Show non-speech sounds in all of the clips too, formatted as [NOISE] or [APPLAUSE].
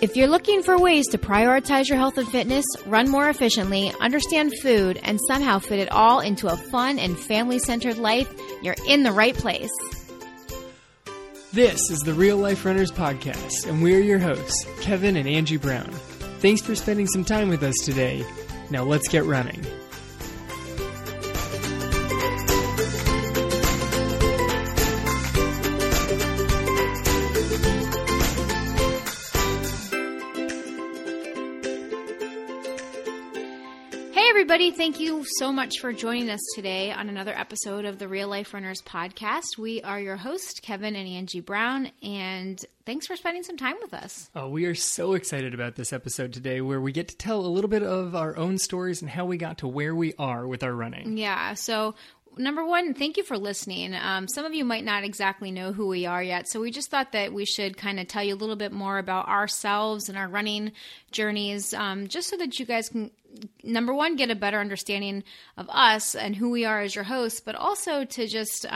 If you're looking for ways to prioritize your health and fitness, run more efficiently, understand food, and somehow fit it all into a fun and family centered life, you're in the right place. This is the Real Life Runners Podcast, and we're your hosts, Kevin and Angie Brown. Thanks for spending some time with us today. Now let's get running. Thank you so much for joining us today on another episode of the Real Life Runners podcast. We are your hosts, Kevin and Angie Brown, and thanks for spending some time with us. Oh, we are so excited about this episode today where we get to tell a little bit of our own stories and how we got to where we are with our running. Yeah, so number one, thank you for listening. Um, some of you might not exactly know who we are yet, so we just thought that we should kind of tell you a little bit more about ourselves and our running journeys, um, just so that you guys can, number one, get a better understanding of us and who we are as your hosts, but also to just.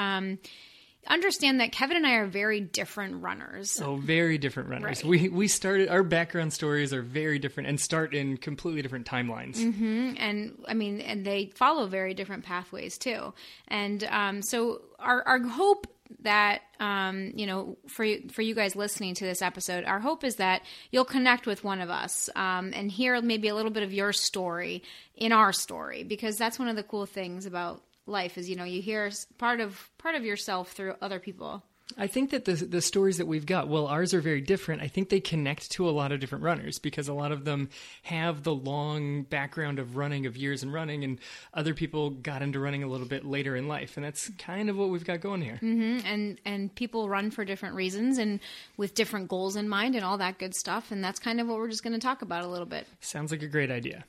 Understand that Kevin and I are very different runners. Oh, very different runners. Right. We we started our background stories are very different and start in completely different timelines. Mm-hmm. And I mean, and they follow very different pathways too. And um, so our our hope that um, you know for for you guys listening to this episode, our hope is that you'll connect with one of us um, and hear maybe a little bit of your story in our story because that's one of the cool things about life is you know you hear part of part of yourself through other people I think that the the stories that we've got, well, ours are very different. I think they connect to a lot of different runners because a lot of them have the long background of running, of years and running, and other people got into running a little bit later in life, and that's kind of what we've got going here. Mm-hmm. And and people run for different reasons and with different goals in mind and all that good stuff, and that's kind of what we're just going to talk about a little bit. Sounds like a great idea.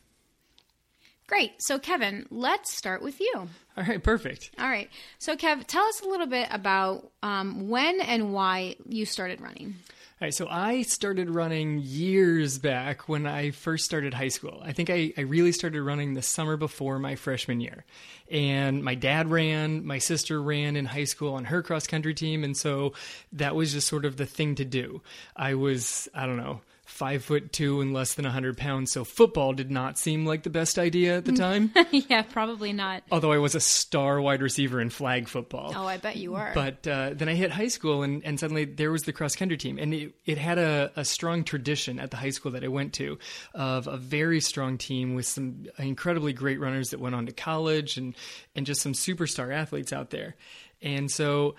Great. So, Kevin, let's start with you. All right, perfect. All right. So, Kev, tell us a little bit about um, when and why you started running. All right, so I started running years back when I first started high school. I think I, I really started running the summer before my freshman year. And my dad ran, my sister ran in high school on her cross country team. And so that was just sort of the thing to do. I was, I don't know, five foot two and less than 100 pounds, so football did not seem like the best idea at the time. [LAUGHS] yeah, probably not. Although I was a star wide receiver in flag football. Oh, I bet you were. But uh, then I hit high school, and, and suddenly there was the cross country team. And it, it had a, a strong tradition at the high school that I went to of a very strong team with some incredibly great runners that went on to college and, and just some superstar athletes out there. And so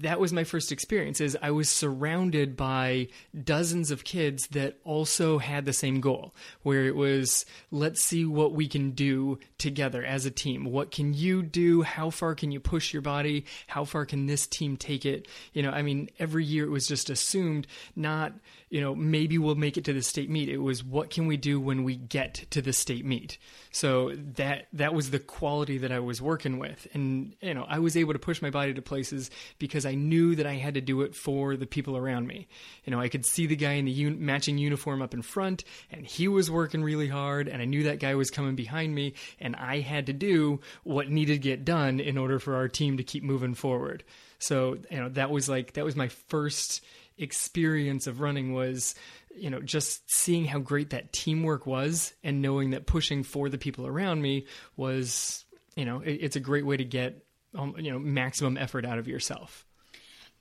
that was my first experience is I was surrounded by dozens of kids that also had the same goal where it was let's see what we can do together as a team. What can you do? How far can you push your body? How far can this team take it? You know I mean every year it was just assumed not you know, maybe we'll make it to the state meet. It was what can we do when we get to the state meet. So that that was the quality that I was working with, and you know, I was able to push my body to places because I knew that I had to do it for the people around me. You know, I could see the guy in the un- matching uniform up in front, and he was working really hard, and I knew that guy was coming behind me, and I had to do what needed to get done in order for our team to keep moving forward. So you know, that was like that was my first experience of running was you know just seeing how great that teamwork was and knowing that pushing for the people around me was you know it, it's a great way to get um, you know maximum effort out of yourself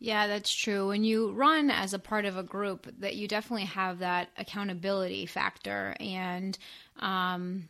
yeah, that's true. When you run as a part of a group, that you definitely have that accountability factor and um,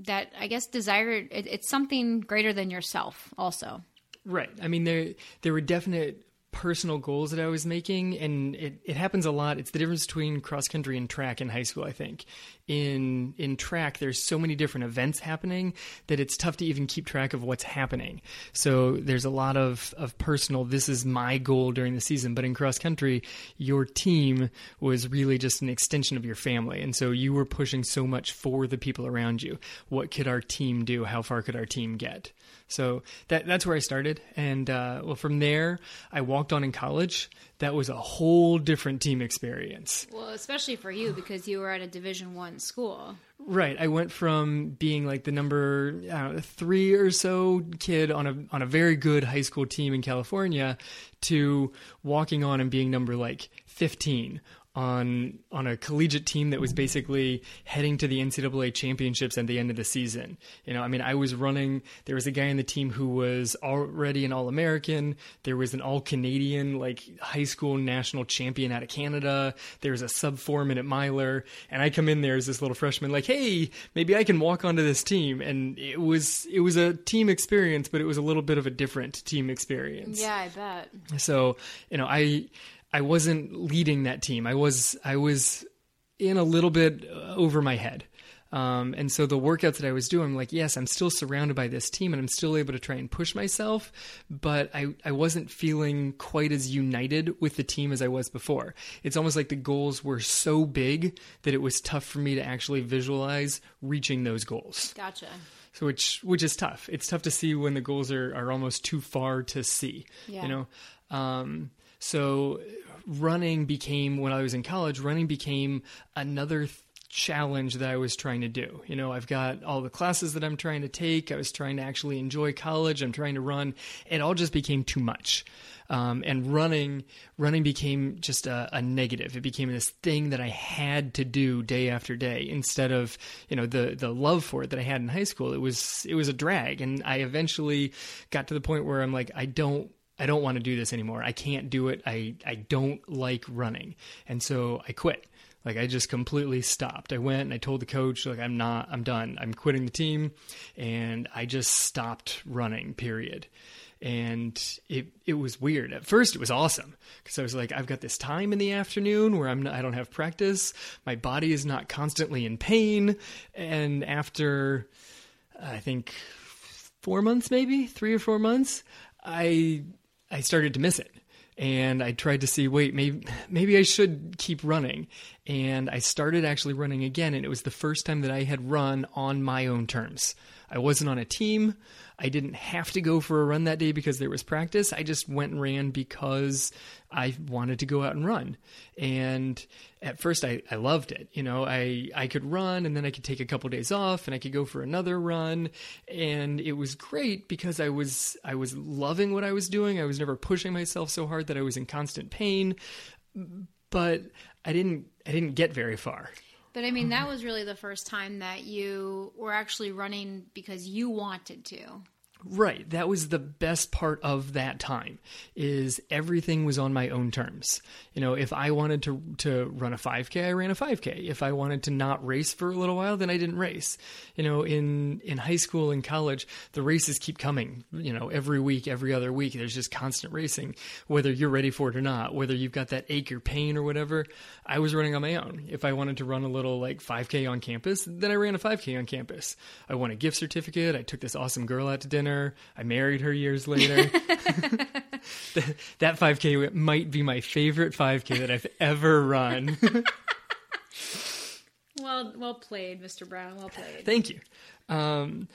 that I guess desire. It, it's something greater than yourself, also. Right. I mean, there there were definite personal goals that I was making, and it, it happens a lot. It's the difference between cross country and track in high school, I think. In in track, there's so many different events happening that it's tough to even keep track of what's happening. So there's a lot of, of personal, this is my goal during the season. But in cross country, your team was really just an extension of your family. And so you were pushing so much for the people around you. What could our team do? How far could our team get? So that that's where I started, and uh, well, from there I walked on in college. That was a whole different team experience. Well, especially for you because you were at a Division One school. Right. I went from being like the number know, three or so kid on a on a very good high school team in California to walking on and being number like 15 on on a collegiate team that was basically heading to the NCAA championships at the end of the season. You know, I mean, I was running. There was a guy in the team who was already an All American. There was an All Canadian, like high school national champion out of Canada. There was a sub four minute miler, and I come in there as this little freshman, like, hey, maybe I can walk onto this team. And it was it was a team experience, but it was a little bit of a different team experience. Yeah, I bet. So you know, I I wasn't leading that team. I was I was in a little bit over my head. Um, and so the workouts that I was doing, I'm like, yes, I'm still surrounded by this team and I'm still able to try and push myself, but I, I wasn't feeling quite as united with the team as I was before. It's almost like the goals were so big that it was tough for me to actually visualize reaching those goals. Gotcha. So which which is tough. It's tough to see when the goals are, are almost too far to see. Yeah. You know? Um, so running became when I was in college, running became another th- challenge that I was trying to do. You know, I've got all the classes that I'm trying to take. I was trying to actually enjoy college. I'm trying to run. It all just became too much. Um, and running, running became just a, a negative. It became this thing that I had to do day after day instead of you know the the love for it that I had in high school. It was it was a drag, and I eventually got to the point where I'm like, I don't I don't want to do this anymore. I can't do it. I, I don't like running. And so I quit. Like I just completely stopped. I went and I told the coach, like, I'm not, I'm done. I'm quitting the team. And I just stopped running, period. And it, it was weird. At first, it was awesome because I was like, I've got this time in the afternoon where I'm not, I don't have practice. My body is not constantly in pain. And after, I think, four months, maybe three or four months, I I started to miss it. And I tried to see, wait, maybe maybe I should keep running. And I started actually running again, and it was the first time that I had run on my own terms. I wasn't on a team. I didn't have to go for a run that day because there was practice. I just went and ran because I wanted to go out and run. And at first I, I loved it. You know, I, I could run and then I could take a couple days off and I could go for another run. And it was great because I was I was loving what I was doing. I was never pushing myself so hard that I was in constant pain. But I didn't I didn't get very far. But I mean, that mm-hmm. was really the first time that you were actually running because you wanted to. Right. That was the best part of that time is everything was on my own terms. You know, if I wanted to to run a 5k, I ran a 5k. If I wanted to not race for a little while, then I didn't race. You know, in in high school and college, the races keep coming, you know, every week, every other week. There's just constant racing, whether you're ready for it or not, whether you've got that ache or pain or whatever. I was running on my own. If I wanted to run a little like 5k on campus, then I ran a 5k on campus. I won a gift certificate. I took this awesome girl out to dinner. I married her years later. [LAUGHS] [LAUGHS] that 5K might be my favorite 5K that I've ever run. [LAUGHS] well, well played, Mr. Brown. Well played. Thank you. Um,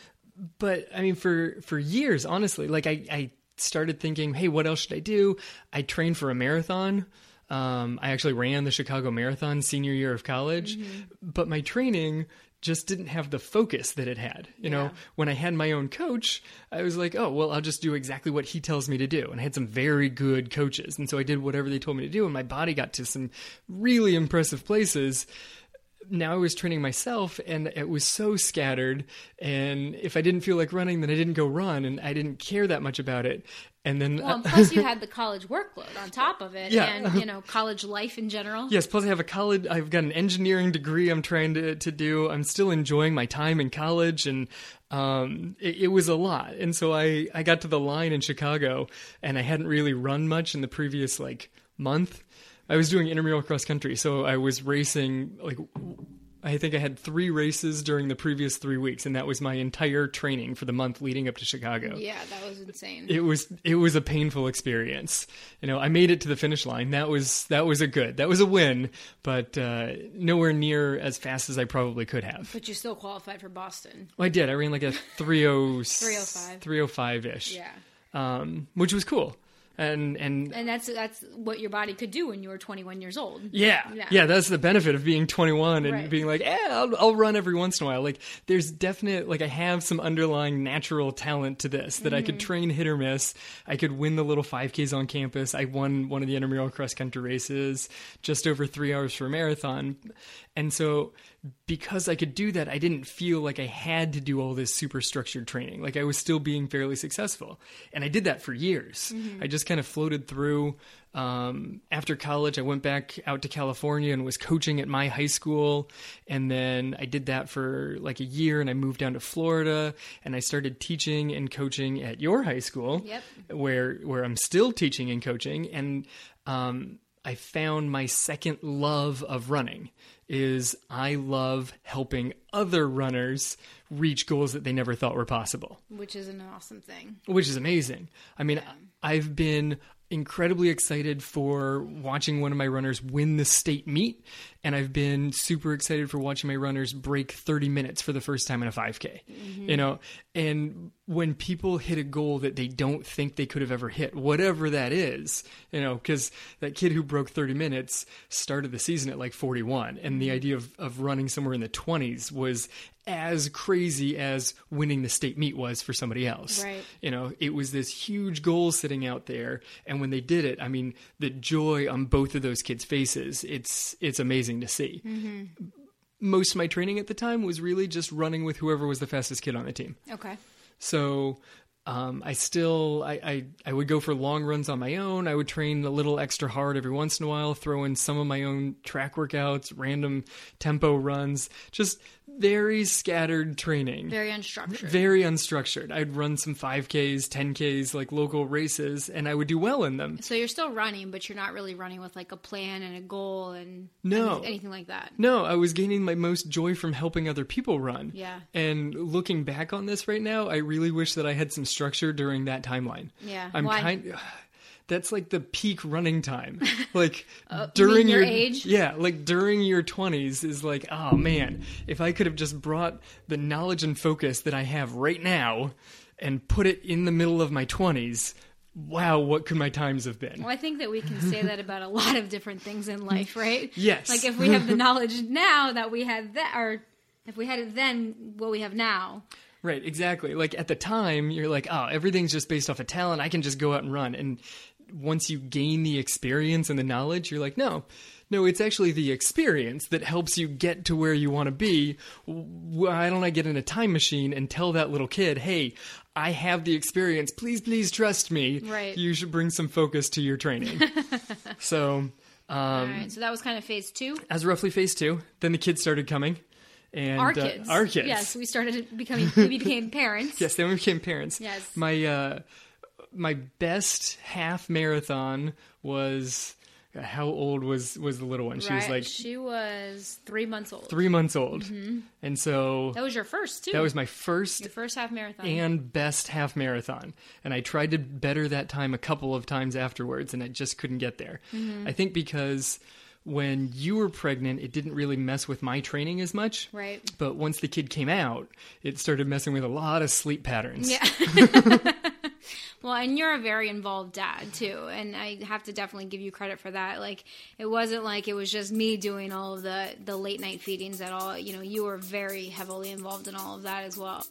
but I mean, for for years, honestly, like I, I started thinking, hey, what else should I do? I trained for a marathon. Um, I actually ran the Chicago Marathon senior year of college, mm-hmm. but my training just didn't have the focus that it had. You yeah. know, when I had my own coach, I was like, oh, well, I'll just do exactly what he tells me to do. And I had some very good coaches. And so I did whatever they told me to do. And my body got to some really impressive places now I was training myself and it was so scattered. And if I didn't feel like running, then I didn't go run and I didn't care that much about it. And then, well, and [LAUGHS] plus you had the college workload on top of it, yeah. and you know college life in general. Yes, plus I have a college. I've got an engineering degree. I'm trying to to do. I'm still enjoying my time in college, and um, it, it, was a lot. And so I I got to the line in Chicago, and I hadn't really run much in the previous like month. I was doing intramural cross country, so I was racing like I think I had three races during the previous three weeks, and that was my entire training for the month leading up to Chicago. Yeah, that was insane. It was it was a painful experience. You know, I made it to the finish line. That was that was a good that was a win, but uh, nowhere near as fast as I probably could have. But you still qualified for Boston. Well, I did. I ran like a [LAUGHS] 305 305 ish. Yeah. Um, which was cool and and And that's that's what your body could do when you were 21 years old. Yeah, Yeah. yeah, that's the benefit of being 21 and Right. being like, eh, I'll, I'll run every once in a while. Like, there's definite, like, I have some underlying natural talent to this that I could Mm-hmm. train hit or miss. I could win the little 5Ks on campus. I won one of the intramural cross country races, just over three hours for a marathon. And so, because I could do that, I didn't feel like I had to do all this super structured training. Like, I was still being fairly successful. And I did that for years. I just kind of floated through. Um, after college, I went back out to California and was coaching at my high school. And then I did that for like a year and I moved down to Florida and I started teaching and coaching at your high school, Yep. where, where I'm still teaching and coaching. And, um, I found my second love of running is I love helping other runners reach goals that they never thought were possible Which is an awesome thing. which is amazing. I mean, I've been incredibly excited for watching one of my runners win the state meet, and I've been super excited for watching my runners break 30 minutes for the first time in a 5K. You mm-hmm. know, and when people hit a goal that they don't think they could have ever hit, whatever that is, you know, because that kid who broke 30 minutes started the season at like 41, and the mm-hmm. idea of, of running somewhere in the 20s was as crazy as winning the state meet was for somebody else. Right. You know, it was this huge goal sitting out there, and when they did it, I mean, the joy on both of those kids' faces, it's it's amazing to see. Mm-hmm. Most of my training at the time was really just running with whoever was the fastest kid on the team. Okay. So um, I still I, I I would go for long runs on my own. I would train a little extra hard every once in a while, throw in some of my own track workouts, random tempo runs, just very scattered training. Very unstructured. Very unstructured. I'd run some 5Ks, 10Ks, like local races, and I would do well in them. so you're still running, but you're not really running with like a plan and a goal and No. anything like that. No, I was gaining my most joy from helping other people run. Yeah. And looking back on this right now, I really wish that I had some structure during that timeline. Yeah. I'm Why? kind [SIGHS] that's like the peak running time. [LAUGHS] Like Uh, during your your age? Yeah, like during your 20s is like, oh man, if I could have just brought the knowledge and focus that I have right now and put it in the middle of my 20s, wow, what could my times have been? Well, I think that we can say that about a lot of different things in life, [LAUGHS] right? Yes. Like if we have the [LAUGHS] knowledge now that we had that, or if we had it then, what we have now. Right, exactly. Like at the time, you're like, oh, everything's just based off of talent. I can just go out and run. And once you gain the experience and the knowledge, you're like, no, no, it's actually the experience that helps you get to where you want to be. Why don't I get in a time machine and tell that little kid, hey, I have the experience. Please, please trust me. Right. You should bring some focus to your training. [LAUGHS] so, um, right. So that was kind of phase two. as roughly phase two, then the kids started coming. And Our uh, kids. our kids. Yes, we started becoming, [LAUGHS] we became parents. Yes, then we became parents. Yes. My uh, my best half marathon was how old was was the little one? She was like she was three months old. three months old, and so That was your first too. that was my first your first half marathon. and best half marathon. And I tried to better that time a couple of times afterwards, and I just couldn't get there. Mm-hmm. I think because when you were pregnant, it didn't really mess with my training as much. right. But once the kid came out, it started messing with a lot of sleep patterns. Yeah. [LAUGHS] [LAUGHS] well, and you're a very involved dad too, and I have to definitely give you credit for that. Like, it wasn't like it was just me doing all of the the late night feedings at all. You know, you were very heavily involved in all of that as well.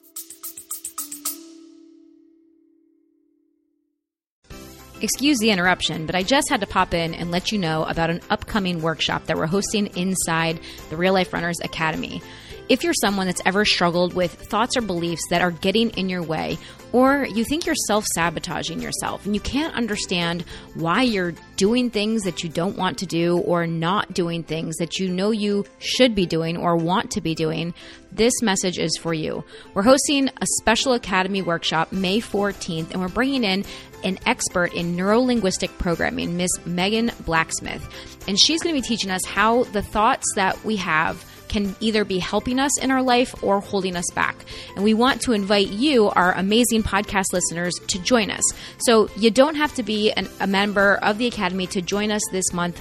Excuse the interruption, but I just had to pop in and let you know about an upcoming workshop that we're hosting inside the Real Life Runners Academy. If you're someone that's ever struggled with thoughts or beliefs that are getting in your way, or you think you're self sabotaging yourself and you can't understand why you're doing things that you don't want to do or not doing things that you know you should be doing or want to be doing, this message is for you. We're hosting a special Academy workshop May 14th, and we're bringing in an expert in neurolinguistic programming, Miss Megan Blacksmith. And she's going to be teaching us how the thoughts that we have can either be helping us in our life or holding us back. And we want to invite you, our amazing podcast listeners, to join us. So you don't have to be an, a member of the Academy to join us this month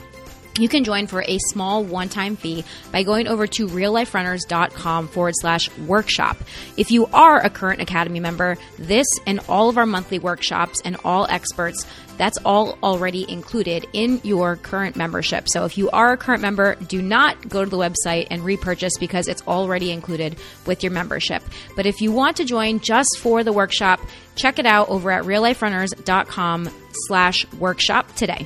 You can join for a small one time fee by going over to realliferunners.com forward slash workshop. If you are a current Academy member, this and all of our monthly workshops and all experts, that's all already included in your current membership. So if you are a current member, do not go to the website and repurchase because it's already included with your membership. But if you want to join just for the workshop, check it out over at realliferunners.com slash workshop today.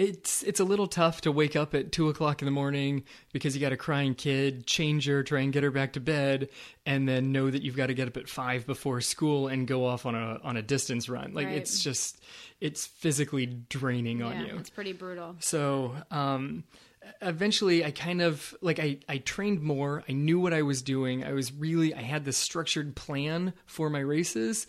It's it's a little tough to wake up at two o'clock in the morning because you got a crying kid, change her, try and get her back to bed, and then know that you've got to get up at five before school and go off on a on a distance run. Like Right. it's just it's physically draining on you. it's pretty brutal. So um, eventually, I kind of like I I trained more. I knew what I was doing. I was really I had this structured plan for my races,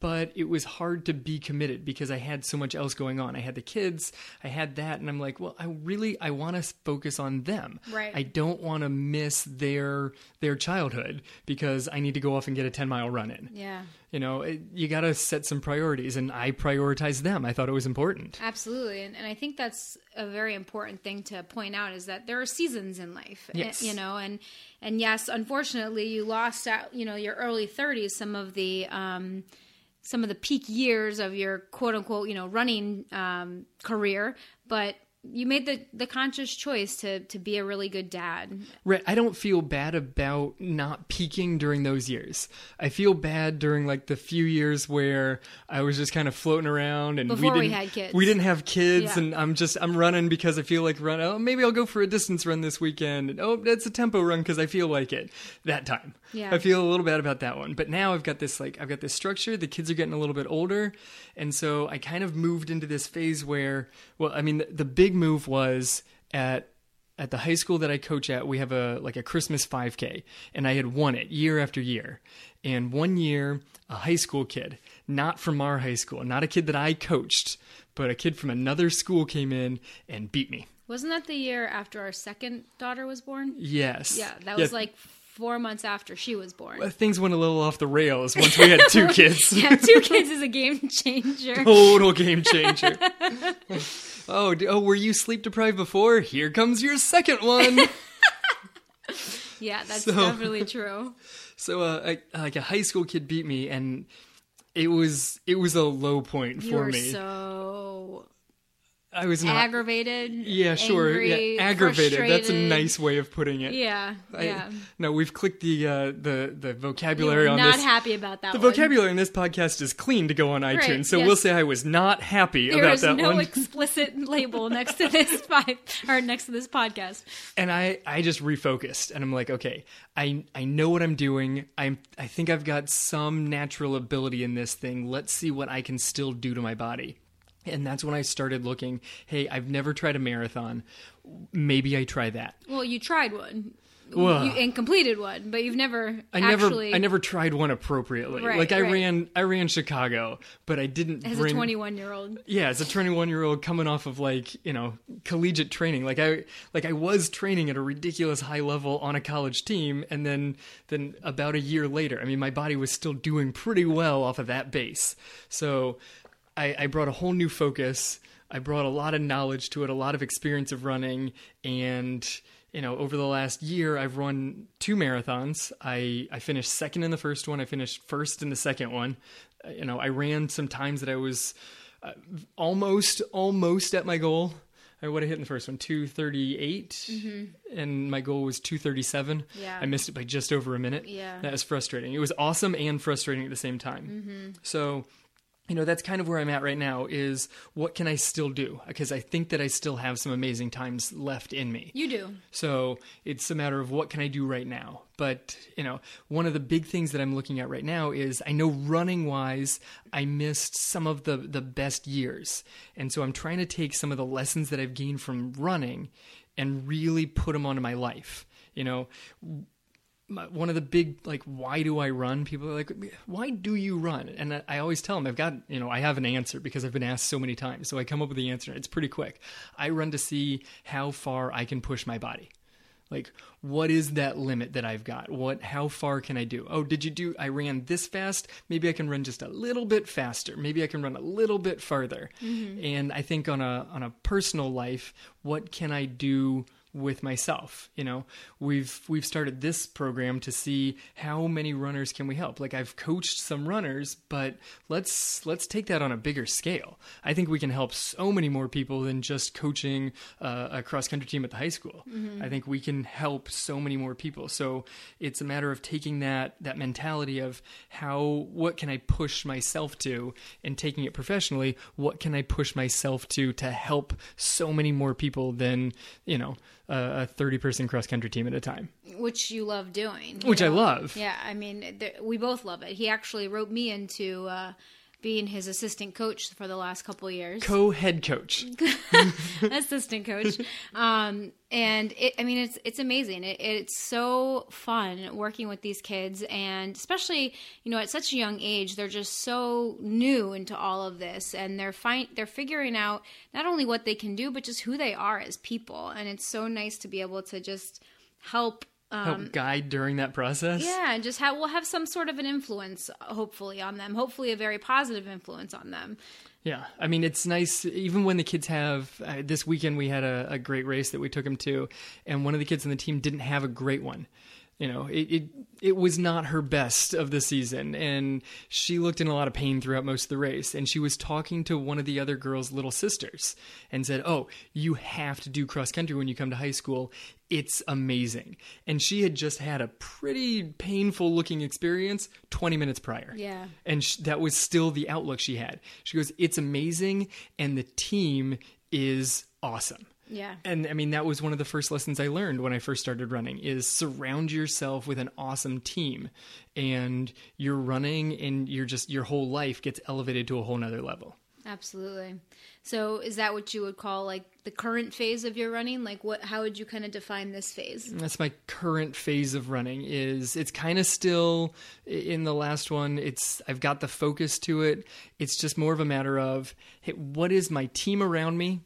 but it was hard to be committed because I had so much else going on. I had the kids, I had that, and I'm like, well, I really I want to focus on them. Right. I don't want to miss their their childhood because I need to go off and get a 10 mile run in. Yeah. You know, it, you got to set some priorities, and I prioritize them. I thought it was important. Absolutely, and, and I think that's a very important thing to point out is that there are seasons in life, eh, Yes. you know, and and yes, unfortunately, you lost out, you know, your early thirties, some of the um, some of the peak years of your quote unquote, you know, running um, career, but you made the the conscious choice to to be a really good dad. Right. I don't feel bad about not peaking during those years. I feel bad during like the few years where I was just kind of floating around and Before we we didn't had kids. We didn't have kids Yeah. and I'm just I'm running because I feel like run. Oh, maybe I'll go for a distance run this weekend. And, oh, that's a tempo run because I feel like it. That time. Yeah. I feel a little bad about that one. But now I've got this like I've got this structure. The kids are getting a little bit older, and so I kind of moved into this phase where well, I mean the, the big move was at at the high school that I coach at, we have a like a Christmas 5K, and I had won it year after year. And one year, a high school kid, not from our high school, not a kid that I coached, but a kid from another school came in and beat me. Wasn't that the year after our second daughter was born? Yes. Yeah, that was like four months after she was born. uh, things went a little off the rails once we had two [LAUGHS] kids. yeah, two kids is a game changer. [LAUGHS] Total game changer. [LAUGHS] oh, oh, were you sleep deprived before? Here comes your second one. [LAUGHS] Yeah, that's So- definitely true. So, uh, I, like a high school kid beat me, and it was it was a low point You for were me. so I was not. aggravated. yeah, sure. angry, yeah, aggravated. That's a nice way of putting it. Yeah, I- yeah. No, we've clicked the uh, the the vocabulary were on not this. happy about that the one. vocabulary in this podcast is clean to go on iTunes, so yes. we'll say I was not happy There about that no one. No explicit [LAUGHS] label next to this pod, or next to this podcast. and I I just refocused and I'm like, okay, I I know what I'm doing. I'm I think I've got some natural ability in this thing. Let's see what I can still do to my body. And that's when I started looking, hey, I've never tried a marathon. Maybe I try that. Well, you tried one. Well- you, and completed one, but you've never I actually never I never tried one appropriately. Right, like I right. ran I ran Chicago, but I didn't as bring a 21 year old. Yeah, as a 21 year old coming off of like you know collegiate training, like I like I was training at a ridiculous high level on a college team, and then then about a year later, I mean, my body was still doing pretty well off of that base. So I, I brought a whole new focus. I brought a lot of knowledge to it, a lot of experience of running, and you know, over the last year, I've run two marathons. I I finished second in the first one. I finished first in the second one. Uh, you know, I ran some times that I was uh, almost almost at my goal. I would have hit in the first one 238 and my goal was 237. Mm-hmm. Yeah. I missed it by just over a minute. Yeah. That was frustrating. It was awesome and frustrating at the same time. Mm-hmm. So, you know, that's kind of where I'm at right now is what can I still do? Because I think that I still have some amazing times left in me. You do. So it's a matter of what can I do right now. But, you know, one of the big things that I'm looking at right now is I know running wise, I missed some of the, the best years. And so I'm trying to take some of the lessons that I've gained from running and really put them onto my life. You know, one of the big like why do i run? People are like why do you run? And I, always tell them i've got you know i have an answer because i've been asked so many times so i come up with the answer it's pretty quick. I run to see how far i can push my body. Like what is that limit that i've got? What how far can i do? Oh did you do i ran this fast? Maybe i can run just a little bit faster. Maybe i can run a little bit farther. Mm-hmm. And i think on a on a personal life what can i do with myself you know? We've we've started this program to see how many runners can we help. Like i've coached some runners but let's let's take that on a bigger scale. I think we can help so many more people than just coaching uh, a cross country team at the high school. I think we can help so many more people. So it's a matter of taking that that mentality of how what can i push myself to and taking it professionally? What can i push myself to to help so many more people than you know a 30 person cross country team at a time which you love doing. you Which I love. Yeah, I mean, th- we both love it. He actually wrote me into uh, being his assistant coach for the last couple of years. co-head coach [LAUGHS] assistant coach. Um, and it, I mean, it's it's amazing. It, it's so fun working with these kids, and especially you know at such a young age, they're just so new into all of this, and they're find they're figuring out not only what they can do, but just who they are as people. And it's so nice to be able to just help. Um, help guide during that process yeah, and just have we'll have some sort of an influence, hopefully, on them. Hopefully, a very positive influence on them. Yeah, I mean it's nice even when the kids have. Uh, this weekend we had a, a great race that we took them to, and one of the kids on the team didn't have a great one. You know, it, it it was not her best of the season, and she looked in a lot of pain throughout most of the race. And she was talking to one of the other girls' little sisters, and said, "Oh, you have to do cross country when you come to high school. It's amazing." And she had just had a pretty painful looking experience 20 minutes prior Yeah. and sh- that was still the outlook she had. She goes, "It's amazing, and the team is awesome." Yeah. And I mean, that was one of the first lessons I learned when I first started running: is surround yourself with an awesome team, and you're running, and you're just your whole life gets elevated to a whole nother level. Absolutely. So, is that what you would call like the current phase of your running? Like, what? How would you kind of define this phase? that's my current phase of running is it's kind of still in the last one it's i've got the focus to it it's just more of a matter of hey, what is my team around me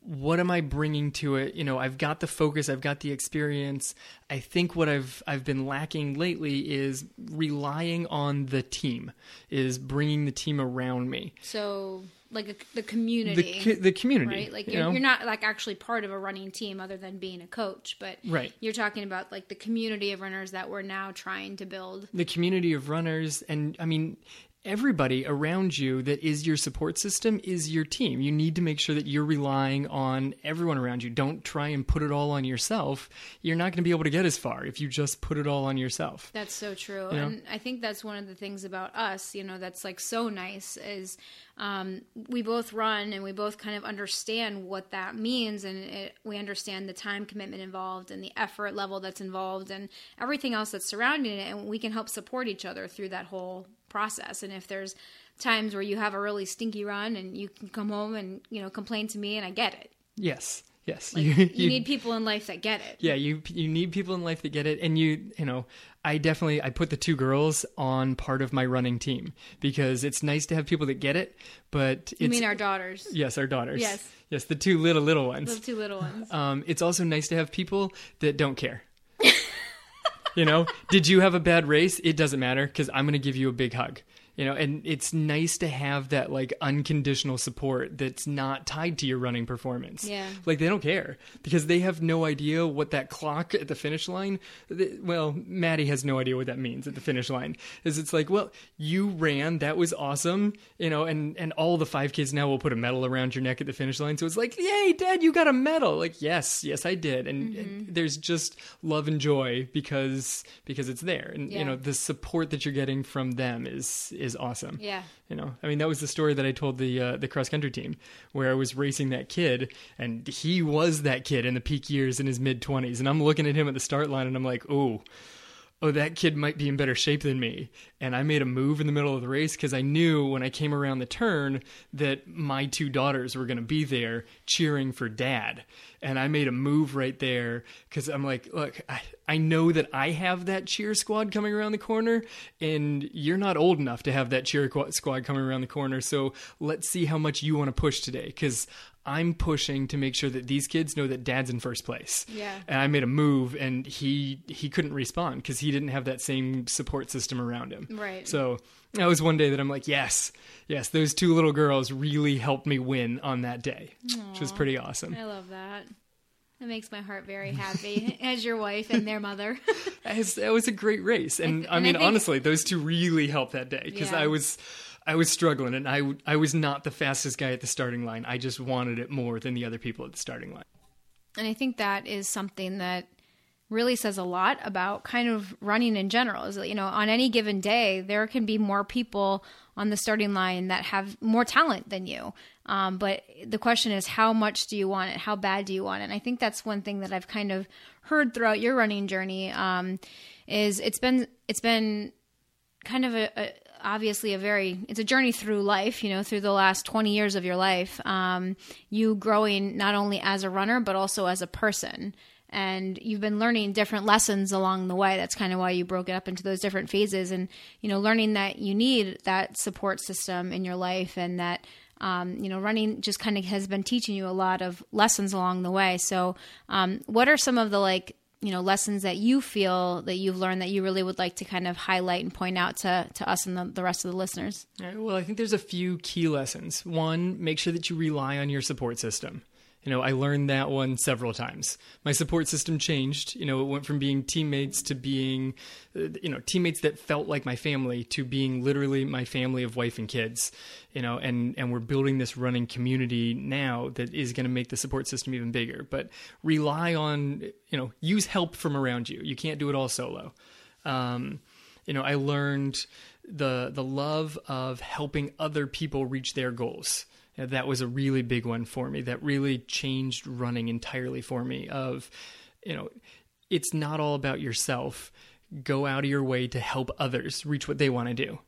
what am i bringing to it you know i've got the focus i've got the experience i think what i've i've been lacking lately is relying on the team is bringing the team around me So, like a, the the, community, co- the community right? Like you you're, know? you're not like actually part of a running team other than being a coach, but Right. You're talking about like the community of runners that we're now trying to build. the community of runners and i mean everybody around you that is your support system is your team you need to make sure that you're relying on everyone around you don't try and put it all on yourself you're not going to be able to get as far if you just put it all on yourself That's so true. Yeah. And I think that's one of the things about us, you know, that's like so nice is um, we both run and we both kind of understand what that means and it, we understand the time commitment involved and the effort level that's involved and everything else that's surrounding it. And we can help support each other through that whole process. And if there's times where you have a really stinky run and you can come home and, you know, complain to me and I get it. yes yes You need people in life that get it. yeah you you need people in life that get it and you you know i definitely i put the two girls on part of my running team because it's nice to have people that get it but it's You mean our daughters, yes our daughters Yes. yes the two little little ones the two little ones. um, it's also nice to have people that don't care. [LAUGHS] you know, did you have a bad race? It doesn't matter because I'm going to give you a big hug. You know, and it's nice to have that like unconditional support that's not tied to your running performance. Yeah. Like they don't care because they have no idea what that clock at the finish line. Well, Maddie has no idea what that means at the finish line. Is it's like, well, you ran, that was awesome, you know, and and all the five kids now will put a medal around your neck at the finish line. So it's like, yay, Dad, you got a medal. Like, yes, yes, I did. And, and mm-hmm. there's just love and joy because because it's there, and Yeah. you know the support that you're getting from them is is awesome. Yeah. You know, I mean, that was the story that I told the uh, the cross country team, where I was racing that kid, and he was that kid in the peak years in his mid twenties, and I'm looking at him at the start line, and I'm like, oh, oh, that kid might be in better shape than me. And I made a move in the middle of the race because I knew when I came around the turn that my two daughters were going to be there cheering for dad. And I made a move right there because I'm like, look, I, I know that I have that cheer squad coming around the corner, and you're not old enough to have that cheer squad coming around the corner. So let's see how much you want to push today, because I'm pushing to make sure that these kids know that dad's in first place. Yeah. And I made a move and he he couldn't respond because he didn't have that same support system around him. Right. So that was one day that I'm like, yes, yes, those two little girls really helped me win on that day, which was pretty awesome. I love that. That makes my heart very happy [LAUGHS] as your wife and their mother. [LAUGHS] That was, a great race, and, I and I mean, think- honestly, those two really helped that day because Yeah. I was. I was struggling, and I, I was not the fastest guy at the starting line. I just wanted it more than the other people at the starting line. And I think that is something that really says a lot about kind of running in general. Is that, you know, on any given day, there can be more people on the starting line that have more talent than you. Um, but the question is, how much do you want it? How bad do you want it? And I think that's one thing that I've kind of heard throughout your running journey. Um, is it's been it's been kind of a, a obviously a very it's a journey through life you know through the last 20 years of your life um, you growing not only as a runner but also as a person. And you've been learning different lessons along the way. That's kind of why you broke it up into those different phases and you know learning that you need that support system in your life and that um, you know running just kind of has been teaching you a lot of lessons along the way. So um, what are some of the like you know lessons that you feel that you've learned that you really would like to kind of highlight and point out to, to us and the, the rest of the listeners well, I think there's a few key lessons. One, make sure that you rely on your support system. You know, I learned that one several times. My support system changed. You know, it went from being teammates to being, uh, you know, teammates that felt like my family to being literally my family of wife and kids. You know, and and we're building this running community now that is going to make the support system even bigger. But rely on, you know, use help from around you. You can't do it all solo. Um, you know, I learned the the love of helping other people reach their goals. That was a really big one for me. That really changed running entirely for me. Of, you know, it's not all about yourself. Go out of your way to help others reach what they want to do.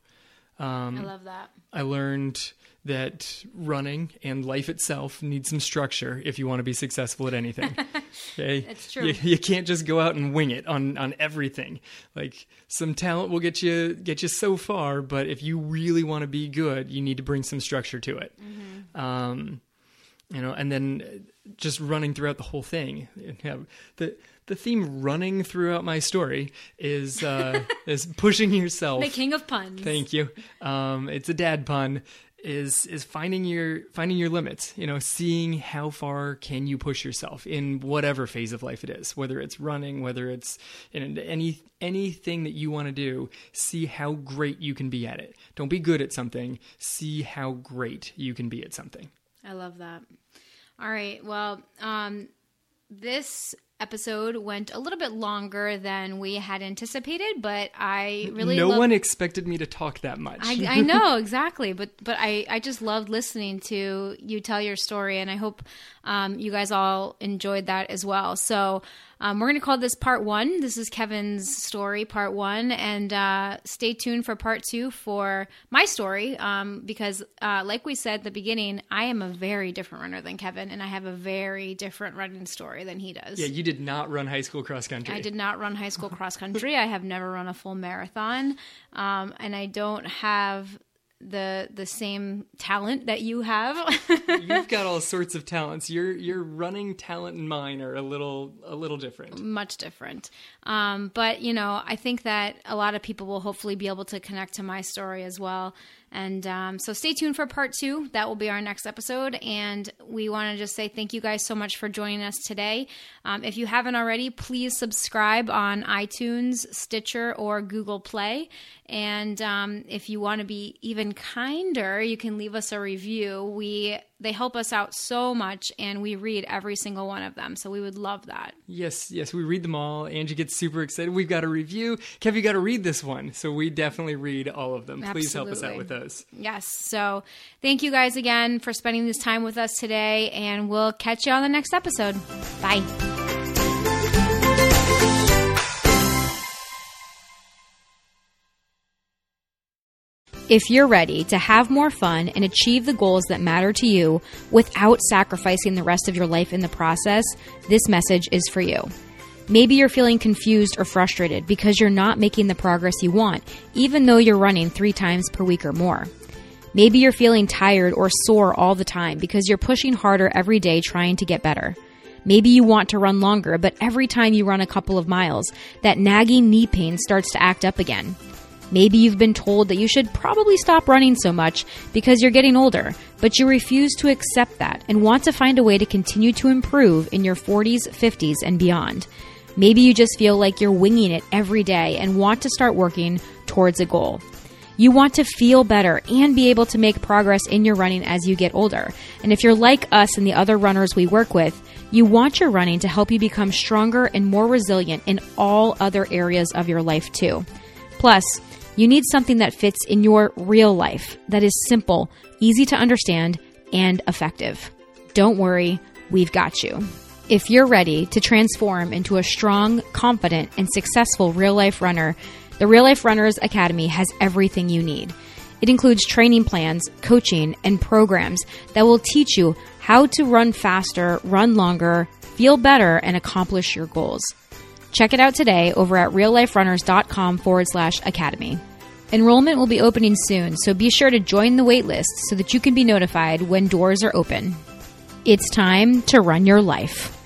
Um, i love that I learned that running and life itself needs some structure if you want to be successful at anything. [LAUGHS] Okay? It's true. You, you can't just go out and wing it on, on everything. Like some talent will get you get you so far, but if you really want to be good, you need to bring some structure to it. Um, you know, and then just running throughout the whole thing. Yeah, the the theme running throughout my story is uh, [LAUGHS] is pushing yourself the king of puns Thank you. Um, it's a dad pun. Is is finding your finding your limits. You know, seeing how far can you push yourself in whatever phase of life it is. Whether it's running, whether it's in any anything that you want to do. See how great you can be at it. Don't be good at something. See how great you can be at something. I love that. All right. Well, um, this episode went a little bit longer than we had anticipated, but I really no love- one expected me to talk that much. I, I know [LAUGHS] exactly, but but I, I just loved listening to you tell your story, and I hope um, you guys all enjoyed that as well. So um, we're going to call this part one. This is Kevin's story, part one, and uh, stay tuned for part two for my story um, because, uh, like we said at the beginning, I am a very different runner than Kevin, and I have a very different running story than he does. yeah, you did not run high school cross country. I did not run high school cross country. I have never run a full marathon, um, and I don't have the the same talent that you have. You've got all [LAUGHS] sorts of talents. Your your running talent and mine are a little a little different. Much different, um, but you know, I think that a lot of people will hopefully be able to connect to my story as well. And um, so, stay tuned for part two. That will be our next episode. And we want to just say thank you guys so much for joining us today. Um, if you haven't already, please subscribe on iTunes, Stitcher, or Google Play. And um, if you want to be even kinder, you can leave us a review. We they help us out so much, and we read every single one of them. So we would love that. Yes, yes, we read them all. Angie gets super excited. We've got a review. Kev, you got to read this one. So we definitely read all of them. Please help us out with those. Yes. So thank you guys again for spending this time with us today, and we'll catch you on the next episode. Bye. If you're ready to have more fun and achieve the goals that matter to you without sacrificing the rest of your life in the process, this message is for you. Maybe you're feeling confused or frustrated because you're not making the progress you want, even though you're running three times per week or more. Maybe you're feeling tired or sore all the time because you're pushing harder every day trying to get better. Maybe you want to run longer, but every time you run a couple of miles, that nagging knee pain starts to act up again. Maybe you've been told that you should probably stop running so much because you're getting older, but you refuse to accept that and want to find a way to continue to improve in your 40s, 50s, and beyond. Maybe you just feel like you're winging it every day and want to start working towards a goal. You want to feel better and be able to make progress in your running as you get older. And if you're like us and the other runners we work with, you want your running to help you become stronger and more resilient in all other areas of your life too. Plus, you need something that fits in your real life, that is simple, easy to understand, and effective. Don't worry, we've got you. If you're ready to transform into a strong, confident, and successful real life runner, the Real Life Runners Academy has everything you need. It includes training plans, coaching, and programs that will teach you how to run faster, run longer, feel better, and accomplish your goals. Check it out today over at realliferunners.com forward slash academy. Enrollment will be opening soon, so be sure to join the waitlist so that you can be notified when doors are open. It's time to run your life.